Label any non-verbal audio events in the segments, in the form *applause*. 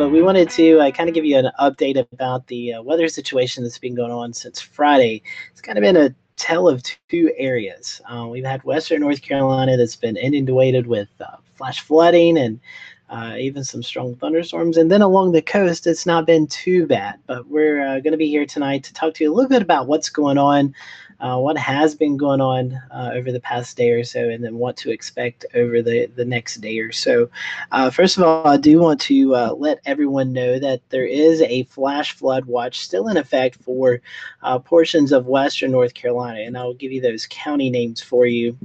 but we wanted to uh, kind of give you an update about the uh, weather situation that's been going on since Friday. It's kind of been a tell of two areas. Uh, we've had Western North Carolina that's been inundated with uh, flash flooding and uh, even some strong thunderstorms. And then along the coast, it's not been too bad. But we're uh, going to be here tonight to talk to you a little bit about what's going on, uh, what has been going on uh, over the past day or so, and then what to expect over the, the next day or so. Uh, first of all, I do want to uh, let everyone know that there is a flash flood watch still in effect for portions of western North Carolina. And I'll give you those county names for you.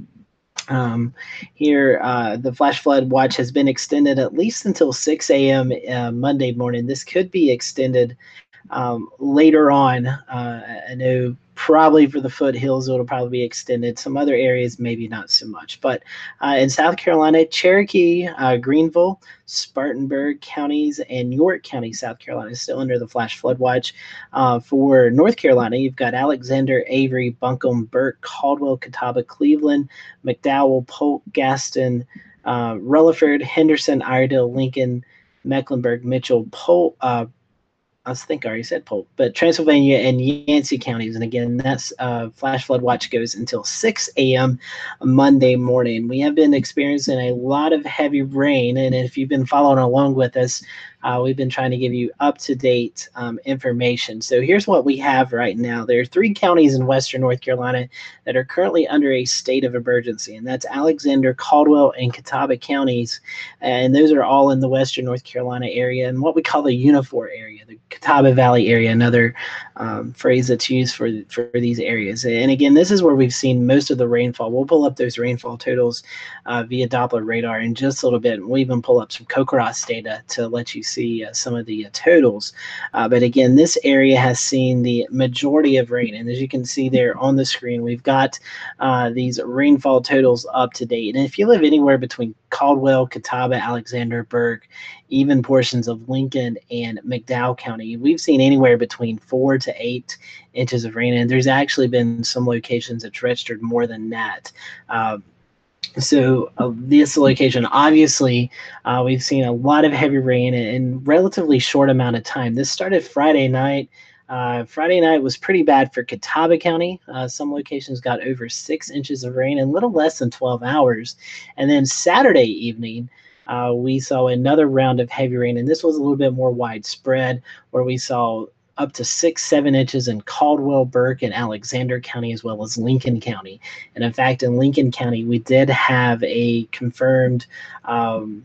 Um, here, uh, the flash flood watch has been extended at least until 6 a.m. Uh, Monday morning. This could be extended um, later on. Uh, I know probably for the foothills it'll probably be extended. Some other areas maybe not so much. But uh, in south carolina cherokee uh, greenville spartanburg counties and york county south carolina is still under the flash flood watch. Uh, for north carolina you've got alexander avery buncombe burke caldwell catawba cleveland mcdowell polk gaston uh, rutherford henderson iredell lincoln mecklenburg mitchell polk uh, I think I already said Polk, but Transylvania and Yancey counties. And again, that's uh, flash flood watch goes until 6 a.m. Monday morning. We have been experiencing a lot of heavy rain. And if you've been following along with us, uh, we've been trying to give you up to date um, information. So here's what we have right now. There are three counties in Western North Carolina that are currently under a state of emergency, and that's Alexander, Caldwell, and Catawba counties. And those are all in the Western North Carolina area and what we call the Unifour area, the Catawba Valley area, another um, phrase that's used for, for these areas. And again, this is where we've seen most of the rainfall. We'll pull up those rainfall totals uh, via Doppler radar in just a little bit. We'll even pull up some CoCoRaHS data to let you see see uh, some of the uh, totals. Uh, but again, this area has seen the majority of rain. And as you can see there on the screen, we've got uh, these rainfall totals up to date. And if you live anywhere between Caldwell, Catawba, Alexander, Burke, even portions of Lincoln and McDowell County, we've seen anywhere between four to eight inches of rain. And there's actually been some locations that's registered more than that. So uh, this location, obviously, uh, we've seen a lot of heavy rain in, in, relatively short amount of time. This started Friday night. Uh, Friday night was pretty bad for Catawba County. Uh, some locations got over six inches of rain in little less than 12 hours. And then Saturday evening, uh, we saw another round of heavy rain, and this was a little bit more widespread, where we saw up to six, seven inches in Caldwell, Burke, and Alexander County, as well as Lincoln County. And in fact, in Lincoln County, we did have a confirmed um,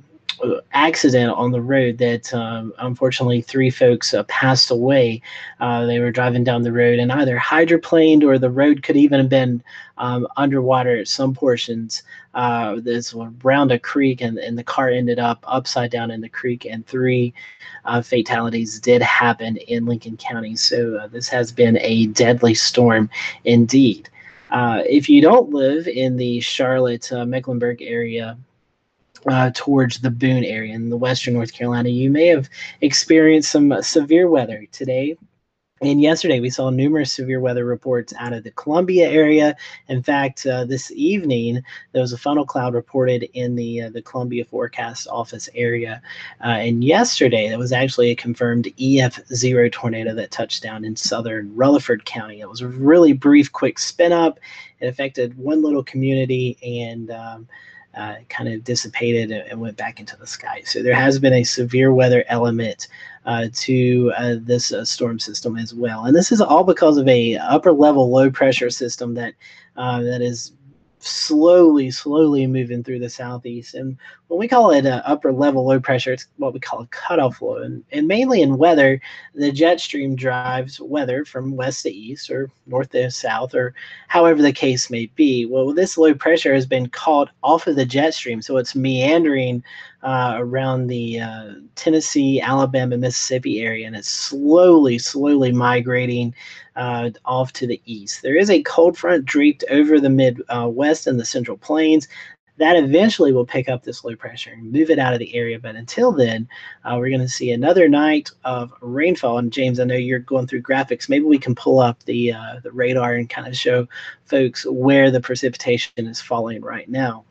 accident on the road that um, unfortunately three folks uh, passed away. Uh, they were driving down the road and either hydroplaned or the road could even have been um, underwater at some portions. Uh, this around a creek and, and the car ended up upside down in the creek and three uh, fatalities did happen in Lincoln County. So uh, this has been a deadly storm indeed. Uh, if you don't live in the Charlotte, Mecklenburg area, uh, towards the Boone area in the western North Carolina, you may have experienced some severe weather today. And yesterday, we saw numerous severe weather reports out of the Columbia area. In fact, uh, this evening, there was a funnel cloud reported in the uh, the Columbia Forecast Office area. Uh, and yesterday, there was actually a confirmed EF0 tornado that touched down in southern Rutherford County. It was a really brief, quick spin up. It affected one little community and um, uh, kind of dissipated and, went back into the sky. So there has been a severe weather element uh, to uh, this uh, storm system as well, and this is all because of a upper level low pressure system that uh, that is slowly, slowly moving through the southeast. And when we call it an upper level low pressure, it's what we call a cutoff low. And, and mainly in weather, the jet stream drives weather from west to east or north to south or however the case may be. Well, this low pressure has been caught off of the jet stream. So it's meandering uh, around the uh, Tennessee, Alabama, Mississippi area, and it's slowly, slowly migrating uh, off to the east. There is a cold front draped over the Midwest and the Central Plains. That eventually will pick up this low pressure and move it out of the area. But until then, uh, we're going to see another night of rainfall. And James, I know you're going through graphics. Maybe we can pull up the uh, the radar and kind of show folks where the precipitation is falling right now.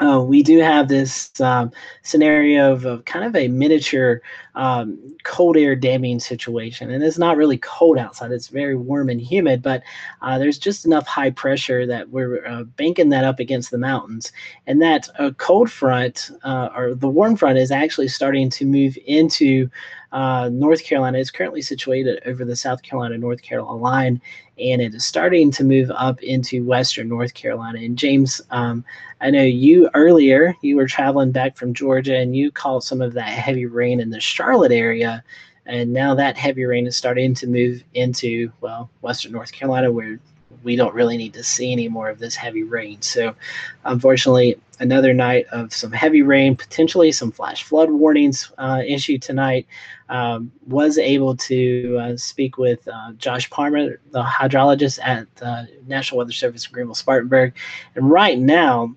Uh, we do have this um, scenario of, of, kind of a miniature um, cold air damming situation. And it's not really cold outside, it's very warm and humid, but uh, there's just enough high pressure that we're uh, banking that up against the mountains. And that uh, cold front, uh, or the warm front, is actually starting to move into uh, North Carolina. It's currently situated over the South Carolina North Carolina line, and it is starting to move up into Western North Carolina. And James, um, I know you earlier, you were traveling back from Georgia and you called some of that heavy rain in the Charlotte area. And now that heavy rain is starting to move into, well, Western North Carolina, where we don't really need to see any more of this heavy rain. So, unfortunately, another night of some heavy rain, potentially some flash flood warnings uh, issued tonight. Um, was able to uh, speak with uh, Josh Palmer, the hydrologist at the National Weather Service in Greenville Spartanburg. And right now,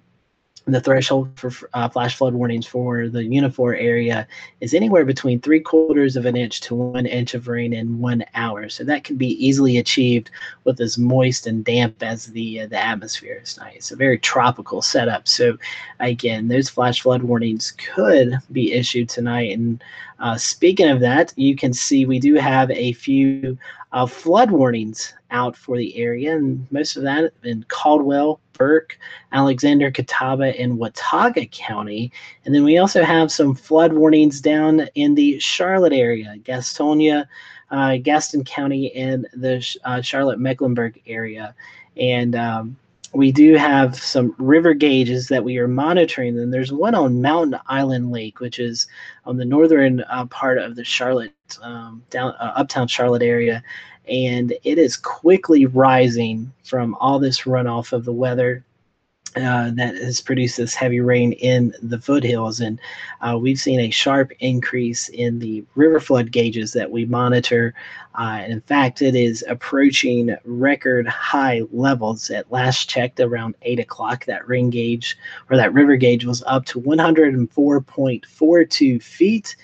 the threshold for uh, flash flood warnings for the Unifour area is anywhere between three quarters of an inch to one inch of rain in one hour. So that can be easily achieved with as moist and damp as the uh, the atmosphere is tonight. It's a very tropical setup. So again, those flash flood warnings could be issued tonight. And uh, speaking of that, you can see we do have a few uh, flood warnings out for the area, and most of that in Caldwell, Burke, Alexander, Catawba, and Watauga County. And then we also have some flood warnings down in the Charlotte area, Gastonia, uh, Gaston County, and the uh, Charlotte Mecklenburg area. And um, we do have some river gauges that we are monitoring. And there's one on Mountain Island Lake, which is on the northern uh, part of the Charlotte, um, down uh, uptown Charlotte area and it is quickly rising from all this runoff of the weather uh, that has produced this heavy rain in the foothills. And uh, we've seen a sharp increase in the river flood gauges that we monitor. Uh, and in fact, it is approaching record high levels. At last checked around 8 o'clock, that rain gauge or that river gauge was up to 104.42 feet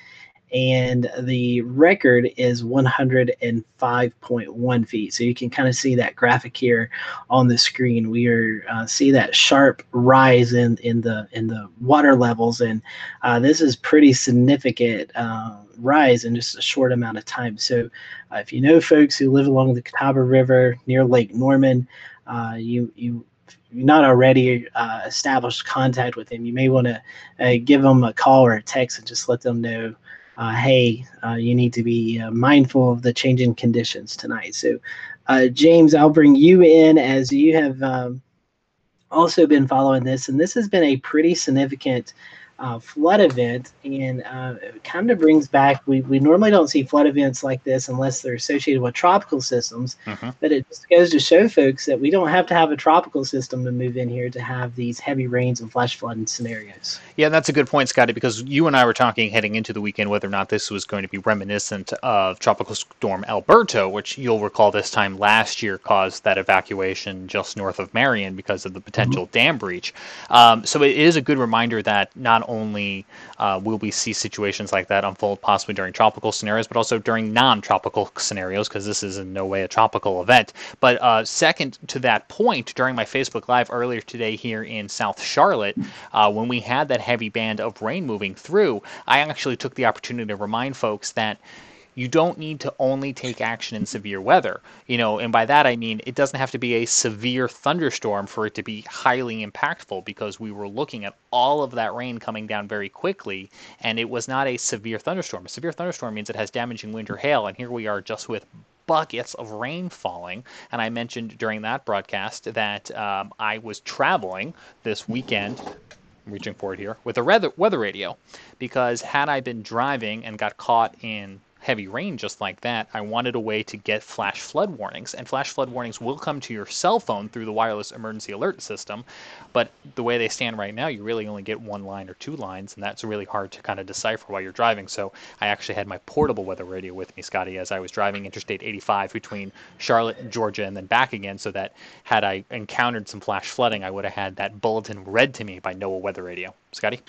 and the record is 105.1 feet. So you can kind of see that graphic here on the screen. We are uh, see that sharp rise in in the in the water levels, and uh, this is pretty significant uh, rise in just a short amount of time. So uh, if you know folks who live along the Catawba River near Lake Norman, uh, you you you're not already uh, established contact with him, you may want to uh, give them a call or a text and just let them know hey, uh, you need to be uh, mindful of the changing conditions tonight. So, uh, James, I'll bring you in as you have um, also been following this, and this has been a pretty significant uh, flood event, and uh, it kind of brings back. We, we normally don't see flood events like this unless they're associated with tropical systems, mm-hmm. but it just goes to show folks that we don't have to have a tropical system to move in here to have these heavy rains and flash flooding scenarios. Yeah, that's a good point, Scotty, because you and I were talking heading into the weekend whether or not this was going to be reminiscent of Tropical Storm Alberto, which you'll recall this time last year caused that evacuation just north of Marion because of the potential mm-hmm. dam breach. Um, so it is a good reminder that not only uh, will we see situations like that unfold possibly during tropical scenarios, but also during non-tropical *laughs* scenarios, because this is in no way a tropical event. But uh, second to that point, during my Facebook Live earlier today here in South Charlotte, uh, when we had that heavy band of rain moving through, I actually took the opportunity to remind folks that you don't need to only take action in severe weather. You know, and by that I mean it doesn't have to be a severe thunderstorm for it to be highly impactful because we were looking at all of that rain coming down very quickly and it was not a severe thunderstorm. A severe thunderstorm means it has damaging wind or hail and here we are just with buckets of rain falling. And I mentioned during that broadcast that um, I was traveling this weekend reaching forward here with a weather radio because had I been driving and got caught in heavy rain just like that, I wanted a way to get flash flood warnings. And flash flood warnings will come to your cell phone through the wireless emergency alert system. But the way they stand right now, you really only get one line or two lines, and that's really hard to kind of decipher while you're driving. So I actually had my portable weather radio with me, Scotty, as I was driving Interstate 85 between Charlotte and Georgia and then back again, so that had I encountered some flash flooding, I would have had that bulletin read to me by NOAA Weather Radio. Scotty?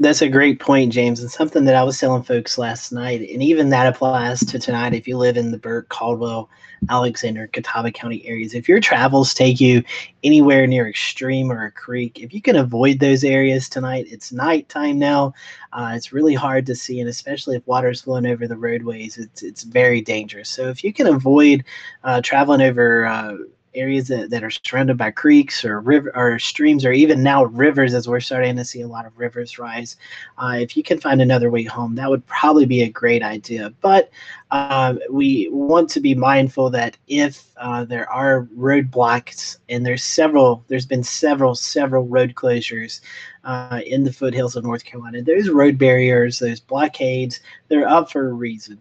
That's a great point, James, and something that I was telling folks last night, and even that applies to tonight. If you live in the Burke, Caldwell, Alexander, Catawba County areas, if your travels take you anywhere near a stream or a creek, if you can avoid those areas tonight, it's nighttime now. Uh, it's really hard to see, and especially if water's flowing over the roadways, it's it's very dangerous. So if you can avoid uh, traveling over uh, areas that, that are surrounded by creeks or river or streams or even now rivers as we're starting to see a lot of rivers rise. Uh, if you can find another way home that would probably be a great idea. But uh, we want to be mindful that if uh, there are roadblocks and there's several there's been several several road closures uh, in the foothills of north carolina those road barriers those blockades they're up for a reason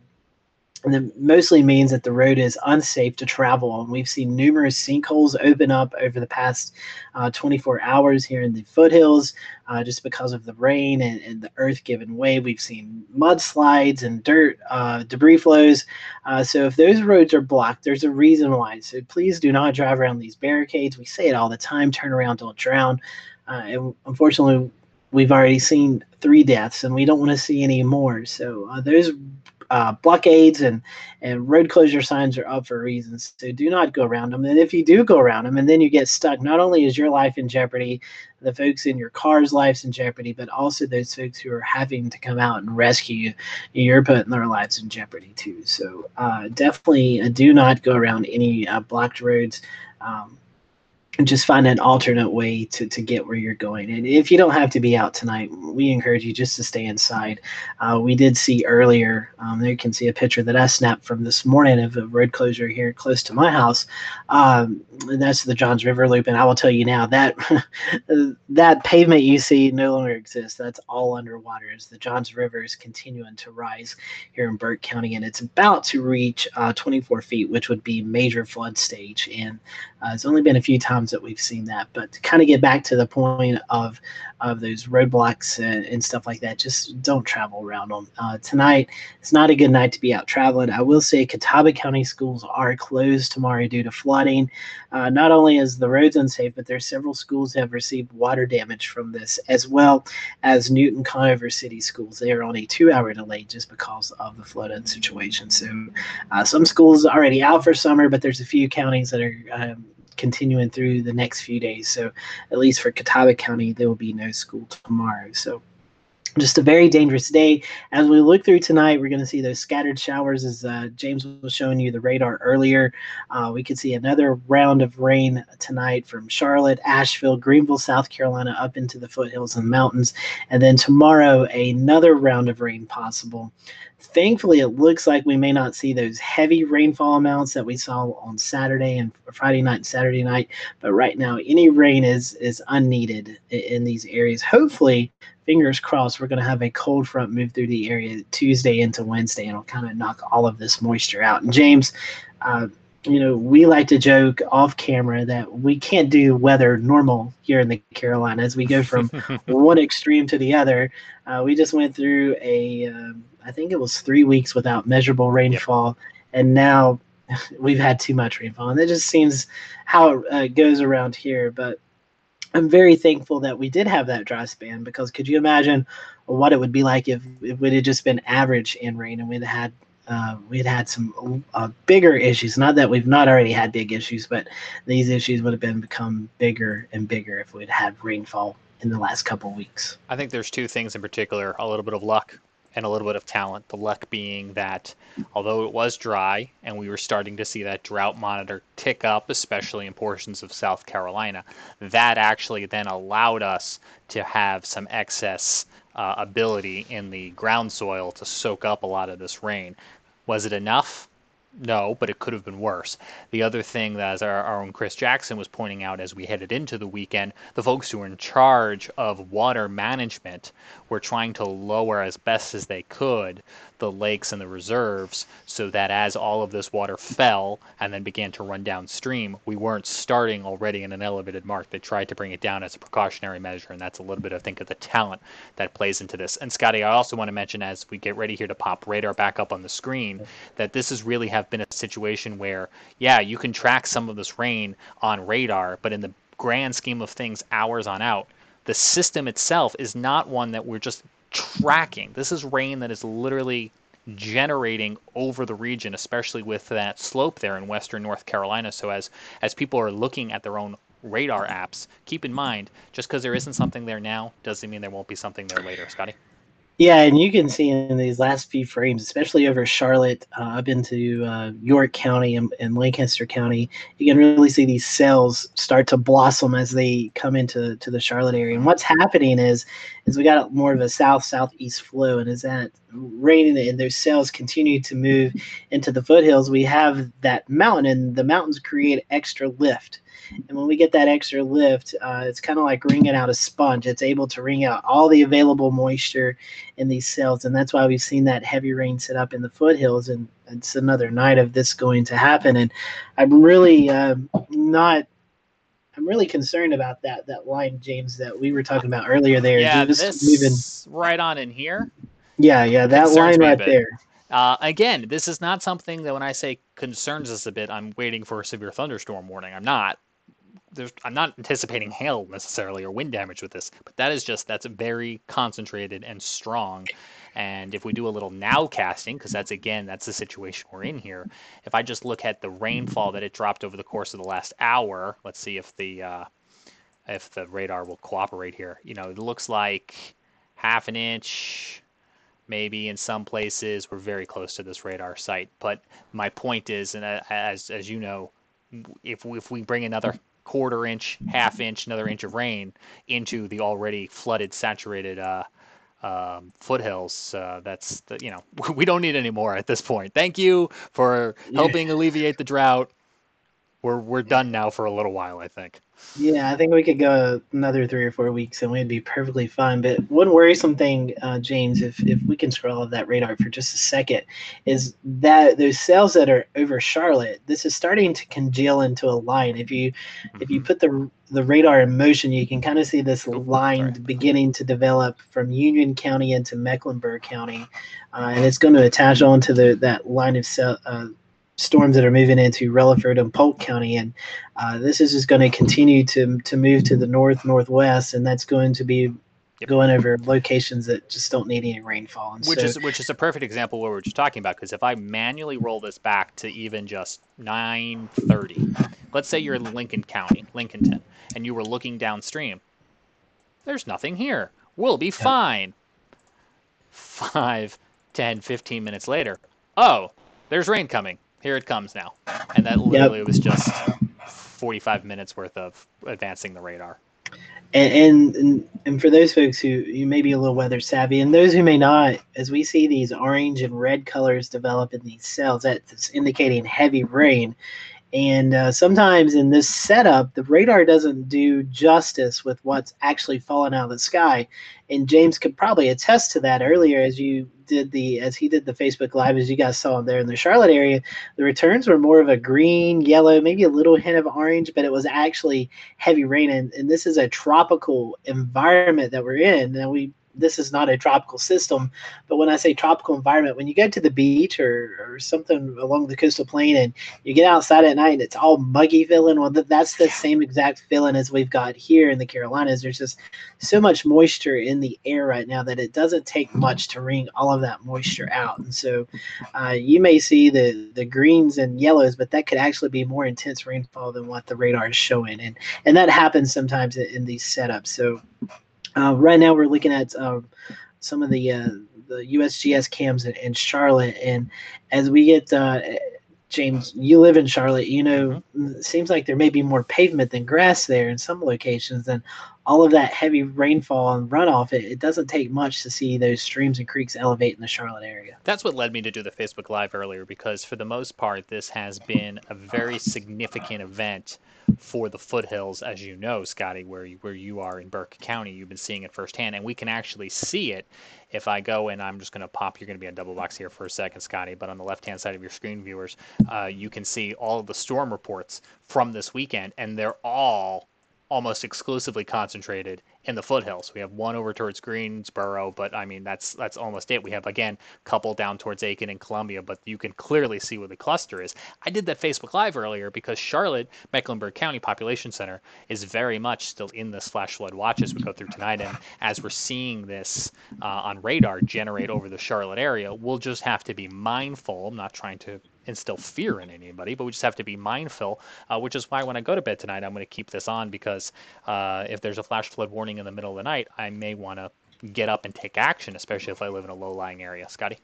and it mostly means that the road is unsafe to travel on. We've seen numerous sinkholes open up over the past uh, 24 hours here in the foothills uh, just because of the rain and, and, the earth giving way. We've seen mudslides and dirt, uh, debris flows. Uh, so if those roads are blocked, there's a reason why. So please do not drive around these barricades. We say it all the time turn around, don't drown. Uh, and unfortunately, we've already seen three deaths and we don't want to see any more. So uh, those uh, blockades and and road closure signs are up for reasons. So do not go around them. And if you do go around them, and then you get stuck, not only is your life in jeopardy, the folks in your car's lives in jeopardy, but also those folks who are having to come out and rescue you, you're putting their lives in jeopardy too. So uh, definitely uh, do not go around any uh, blocked roads. Um, and just find an alternate way to, to get where you're going. And if you don't have to be out tonight, we encourage you just to stay inside. Uh, we did see earlier, um, there you can see a picture that I snapped from this morning of a road closure here close to my house. Um, and that's the Johns River Loop. And I will tell you now that *laughs* that pavement you see no longer exists. That's all underwater as the Johns River is continuing to rise here in Burke County. And it's about to reach uh, 24 feet, which would be major flood stage. And uh, it's only been a few times that we've seen that. But to kind of get back to the point of of those roadblocks and, and stuff like that, just don't travel around them. Uh, tonight, it's not a good night to be out traveling. I will say Catawba County schools are closed tomorrow due to flooding. Uh, not only is the roads unsafe, but there's several schools have received water damage from this, as well as Newton Conover City schools. They are on a two-hour delay just because of the flooding situation. So uh, some schools are already out for summer, but there's a few counties that are um, continuing through the next few days. So, at least for Catawba County, there will be no school tomorrow. So, just a very dangerous day. As we look through tonight, we're going to see those scattered showers as uh, James was showing you the radar earlier. Uh, we could see another round of rain tonight from Charlotte, Asheville, Greenville, South Carolina, up into the foothills and mountains. And then tomorrow, another round of rain possible. Thankfully, it looks like we may not see those heavy rainfall amounts that we saw on Saturday and Friday night and Saturday night. But right now, any rain is is unneeded in, in these areas. Hopefully, fingers crossed, we're going to have a cold front move through the area Tuesday into Wednesday, and it'll kind of knock all of this moisture out. And James, uh, you know, we like to joke off camera that we can't do weather normal here in the Carolinas. We go from *laughs* one extreme to the other. Uh, we just went through a, um, I think it was three weeks without measurable rainfall, and now *laughs* we've had too much rainfall. And it just seems how it uh, goes around here. But I'm very thankful that we did have that dry span because could you imagine what it would be like if, if it had just been average in rain and we'd had uh, we'd had some uh, bigger issues. Not that we've not already had big issues, but these issues would have been become bigger and bigger if we'd had rainfall in the last couple weeks. I think there's two things in particular: a little bit of luck and a little bit of talent. The luck being that although it was dry and we were starting to see that drought monitor tick up, especially in portions of South Carolina, that actually then allowed us to have some excess uh, ability in the ground soil to soak up a lot of this rain. Was it enough? No, but it could have been worse. The other thing that, as our, our, own Chris Jackson was pointing out as we headed into the weekend, the folks who were in charge of water management were trying to lower as best as they could the lakes and the reserves so that as all of this water fell and then began to run downstream, we weren't starting already in an elevated mark. They tried to bring it down as a precautionary measure, and that's a little bit, I think, of the talent that plays into this. And Scotty, I also want to mention as we get ready here to pop radar back up on the screen that this has really have been a situation where, yeah, you can track some of this rain on radar, but in the grand scheme of things, hours on out, the system itself is not one that we're just tracking. This is rain that is literally generating over the region, especially with that slope there in western North Carolina. So as as people are looking at their own radar apps, keep in mind just because there isn't something there now doesn't mean there won't be something there later, Scotty. Yeah, and you can see in these last few frames, especially over Charlotte, uh, up into uh, York County and, and, Lancaster County, you can really see these cells start to blossom as they come into to the Charlotte area. And what's happening is, is we got more of a south southeast flow, and as that rain and those cells continue to move into the foothills, we have that mountain, and the mountains create extra lift. And when we get that extra lift, uh, it's kind of like wringing out a sponge. It's able to wring out all the available moisture in these cells. And that's why we've seen that heavy rain set up in the foothills. And it's another night of this going to happen. And I'm really uh, not. I'm really concerned about that that line, James, that we were talking about earlier. There, yeah, this moving right on in here. Yeah, yeah, that line right there. Uh, again, this is not something that when I say concerns us a bit, I'm waiting for a severe thunderstorm warning. I'm not I'm not anticipating hail necessarily or wind damage with this, but that is just that's very concentrated and strong. And if we do a little now casting, because that's again that's the situation we're in here. If I just look at the rainfall that it dropped over the course of the last hour, let's see if the uh, if the radar will cooperate here. You know, it looks like half an inch, maybe in some places we're very close to this radar site. But my point is, and as as you know, if we, if we bring another quarter inch, half inch, another inch of rain into the already flooded, saturated uh, um, foothills. Uh, that's the, you know *laughs* we don't need any more at this point. Thank you for helping alleviate the drought. We're we're done now for a little while, I think. Yeah, I think we could go another three or four weeks and we'd be perfectly fine. But one worrisome thing, uh, James, if, if we can scroll off that radar for just a second, is that those cells that are over Charlotte, this is starting to congeal into a line. If you mm-hmm. if you mm-hmm. put the the radar in motion, you can kind of see this oh, line sorry. beginning to develop from Union County into Mecklenburg County, uh, and it's going to attach onto the that line of cell, uh, storms that are moving into Rutherford and Polk County, and uh, this is just going to continue to to move to the north northwest, and that's going to be yep. going over locations that just don't need any rainfall. And which so, is which is a perfect example of what we are just talking about. Because if I manually roll this back to even just 9:30, let's say you're in Lincoln County, Lincolnton, and you were looking downstream, there's nothing here. We'll be fine. Five, 10, 15 minutes later, oh, there's rain coming here it comes now. And that literally yep. was just 45 minutes worth of advancing the radar. And, and, and for those folks who you may be a little weather savvy, and those who may not, as we see these orange and red colors develop in these cells, that's indicating heavy rain. And uh, sometimes in this setup, the radar doesn't do justice with what's actually falling out of the sky. And James could probably attest to that earlier as you did the as he did the Facebook Live, as you guys saw there in the Charlotte area. The returns were more of a green, yellow, maybe a little hint of orange, but it was actually heavy rain. And, and this is a tropical environment that we're in. And we this is not a tropical system, but when I say tropical environment, when you go to the beach or, or something along the coastal plain and you get outside at night and it's all muggy feeling, well, that's the same exact feeling as we've got here in the Carolinas. There's just so much moisture in the air right now that it doesn't take much to wring all of that moisture out. And so uh, you may see the, the greens and yellows, but that could actually be more intense rainfall than what the radar is showing. And, and that happens sometimes in, in these setups. So uh, right now, we're looking at uh, some of the uh, the USGS cams in, in, Charlotte, and as we get uh, James, you live in Charlotte. You know, mm-hmm. seems like there may be more pavement than grass there in some locations. And all of that heavy rainfall and runoff, it, it, doesn't take much to see those streams and creeks elevate in the Charlotte area. That's what led me to do the Facebook Live earlier because, for the most part, this has been a very significant event for the foothills, as you know, Scotty, where you, where you are in Burke County. You've been seeing it firsthand, and we can actually see it if I go and I'm just going to pop. You're going to be on double box here for a second, Scotty, but on the left hand side of your screen, viewers, uh, you can see all of the storm reports from this weekend, and they're all almost exclusively concentrated in the foothills. We have one over towards Greensboro, but I mean that's that's almost it. We have again a couple down towards Aiken and Columbia, but you can clearly see where the cluster is. I did that Facebook Live earlier because Charlotte, Mecklenburg County Population Center is very much still in this flash flood watch as we go through tonight, and as we're seeing this uh, on radar generate over the Charlotte area, we'll just have to be mindful. I'm not trying to instill fear in anybody, but we just have to be mindful, uh, which is why when I go to bed tonight, I'm going to keep this on because uh, if there's a flash flood warning in the middle of the night, I may want to get up and take action, especially if I live in a low lying area. Scotty?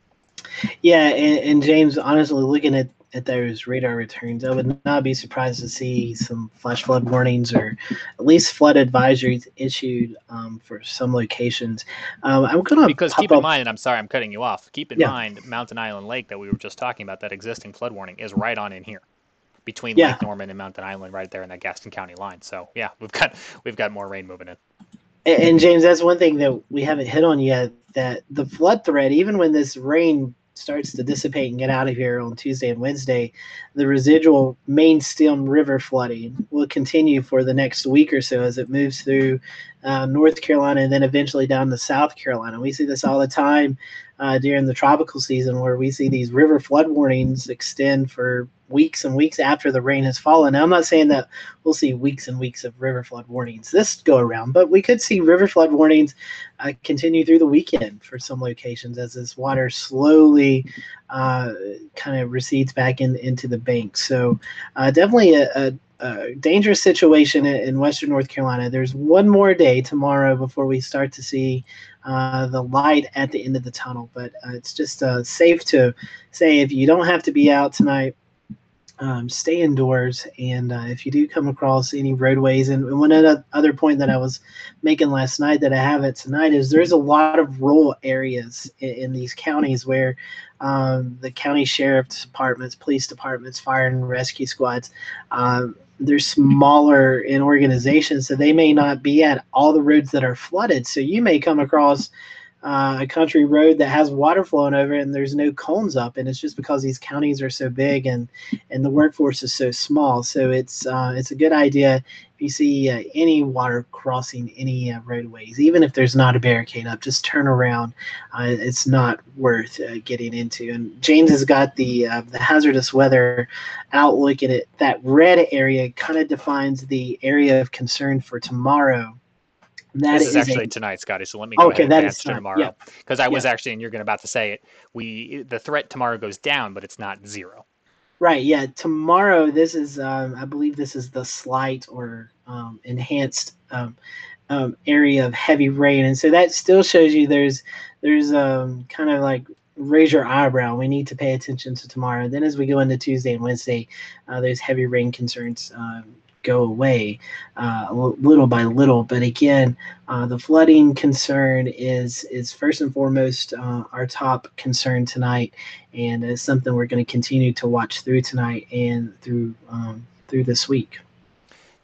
Yeah, and, and James, honestly, looking at at those radar returns, I would not be surprised to see some flash flood warnings or at least flood advisories issued um, for some locations. Um, I'm to because keep in mind, and I'm sorry, I'm cutting you off. Keep in yeah. mind, Mountain Island Lake that we were just talking about, that existing flood warning is right on in here between yeah. Lake Norman and Mountain Island, right there in that Gaston County line. So yeah, we've got we've got more rain moving in. And, and James, that's one thing that we haven't hit on yet. That the flood threat, even when this rain starts to dissipate and get out of here on Tuesday and Wednesday, the residual main stem river flooding will continue for the next week or so as it moves through uh, North Carolina and then eventually down to South Carolina. We see this all the time uh, during the tropical season where we see these river flood warnings extend for weeks and weeks after the rain has fallen. Now, I'm not saying that we'll see weeks and weeks of river flood warnings this go around, but we could see river flood warnings uh, continue through the weekend for some locations as this water slowly uh, kind of recedes back in, into the bank. So, uh, definitely a, a uh, dangerous situation in Western North Carolina. There's one more day tomorrow before we start to see uh, the light at the end of the tunnel. But uh, it's just uh, safe to say if you don't have to be out tonight, um, stay indoors. And uh, if you do come across any roadways, and one other point that I was making last night that I have it tonight is there's a lot of rural areas in, in these counties where um, the county sheriff's departments, police departments, fire and rescue squads, um, they're smaller in organization, so they may not be at all the roads that are flooded. So you may come across uh, a country road that has water flowing over it and there's no cones up and it's just because these counties are so big and and the workforce is so small so it's uh, it's a good idea if you see uh, any water crossing any uh, roadways even if there's not a barricade up just turn around uh, it's not worth uh, getting into and James has got the the hazardous weather outlook in it that red area kind of defines the area of concern for tomorrow that this is, is actually a, tonight, Scotty. So let me go okay, ahead and advance to tomorrow because yeah. I was yeah. actually, and you're going about to say it. We the threat tomorrow goes down, but it's not zero. Right. Yeah. Tomorrow, this is, um, I believe, this is the slight or um, enhanced um, um area of heavy rain, and so that still shows you there's there's um, kind of like raise your eyebrow. We need to pay attention to tomorrow. Then, as we go into Tuesday and Wednesday, uh, there's heavy rain concerns um, go away uh, little by little. But again, uh, the flooding concern is is first and foremost uh, our top concern tonight, and it's something we're going to continue to watch through tonight and through um, through this week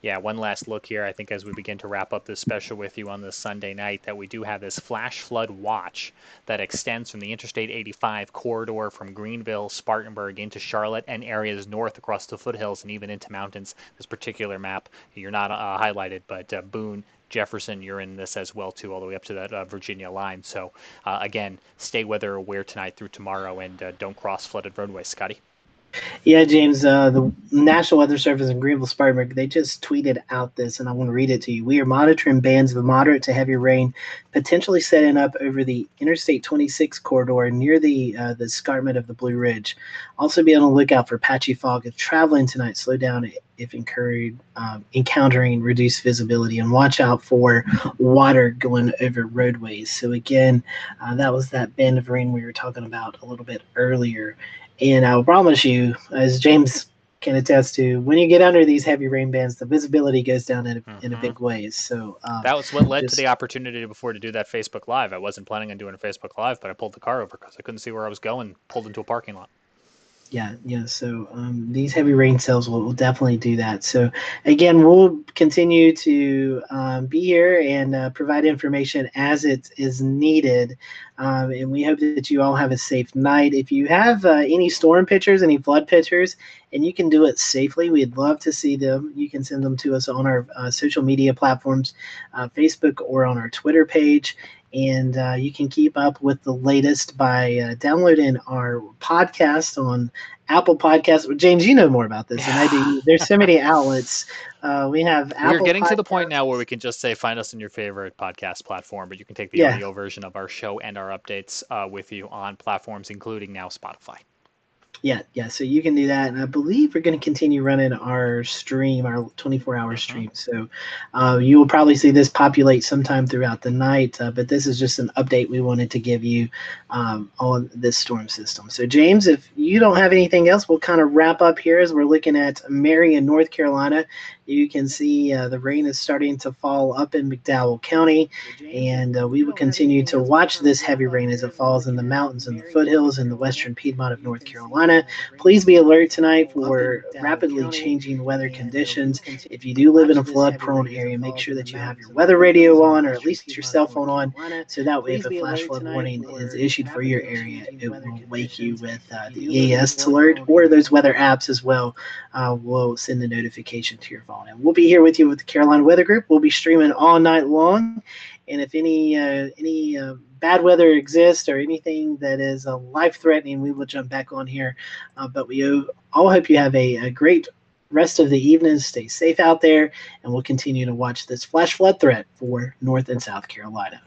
yeah, one last look here. I think as we begin to wrap up this special with you on this Sunday night, that we do have this flash flood watch that extends from the Interstate 85 corridor from Greenville, Spartanburg into Charlotte and areas north across the foothills and even into mountains. This particular map, you're not uh, highlighted, but uh, Boone, Jefferson, you're in this as well too, all the way up to that uh, Virginia line. So uh, again, stay weather aware tonight through tomorrow and uh, don't cross flooded roadways. Scotty. Yeah, James, uh, the National Weather Service in Greenville, Spartanburg, they just tweeted out this, and I want to read it to you. We are monitoring bands of moderate to heavy rain potentially setting up over the Interstate 26 corridor near the uh, the escarpment of the Blue Ridge. Also, be on the lookout for patchy fog. If traveling tonight, slow down if encouraged, um, encountering reduced visibility, and watch out for water going over roadways. So, again, uh, that was that band of rain we were talking about a little bit earlier. And I will promise you, as James can attest to, when you get under these heavy rain bands, the visibility goes down in a, mm-hmm. in a big mm-hmm. ways. So um, that was what led just, to the opportunity before to do that Facebook Live. I wasn't planning on doing a Facebook Live, but I pulled the car over because I couldn't see where I was going. Pulled into a parking lot yeah, yeah. So um, these heavy rain cells will, will, definitely do that. So again, we'll continue to um, be here and uh, provide information as it is needed. Um, and we hope that you all have a safe night. If you have uh, any storm pictures, any flood pictures, and you can do it safely, we'd love to see them. You can send them to us on our uh, social media platforms, uh, Facebook or on our Twitter page. And uh, you can keep up with the latest by uh, downloading our podcast on Apple Podcasts. James, you know more about this than I do. *laughs* There's so many outlets. Uh, we have We're getting Podcasts. to the point now where we can just say find us in your favorite podcast platform, but you can take the yeah. audio version of our show and our updates uh, with you on platforms, including now Spotify. Yeah, yeah. So you can do that, and I believe we're going to continue running our stream, our 24-hour uh-huh. stream. So uh, you will probably see this populate sometime throughout the night. Uh, but this is just an update we wanted to give you um, on this storm system. So James, if you don't have anything else, we'll kind of wrap up here as we're looking at Marion, North Carolina. You can see uh, the rain is starting to fall up in McDowell County, and uh, we will continue to watch this heavy rain as it falls in the mountains and the foothills in the western Piedmont of North Carolina. Please be alert tonight for rapidly changing weather conditions. If you do live in a flood prone area, make sure that you have your weather radio on or at least your cell phone on so that way if a flash flood warning is issued for your area, it will wake you with uh, the EAS alert or those weather apps as well uh, will send a notification to your phone And we'll be here with you with the Carolina Weather Group. We'll be streaming all night long. And if any uh, any uh, bad weather exists or anything that is uh, life threatening, we will jump back on here. Uh, but we all hope you have a, a great rest of the evening. Stay safe out there, and we'll continue to watch this flash flood threat for North and South Carolina.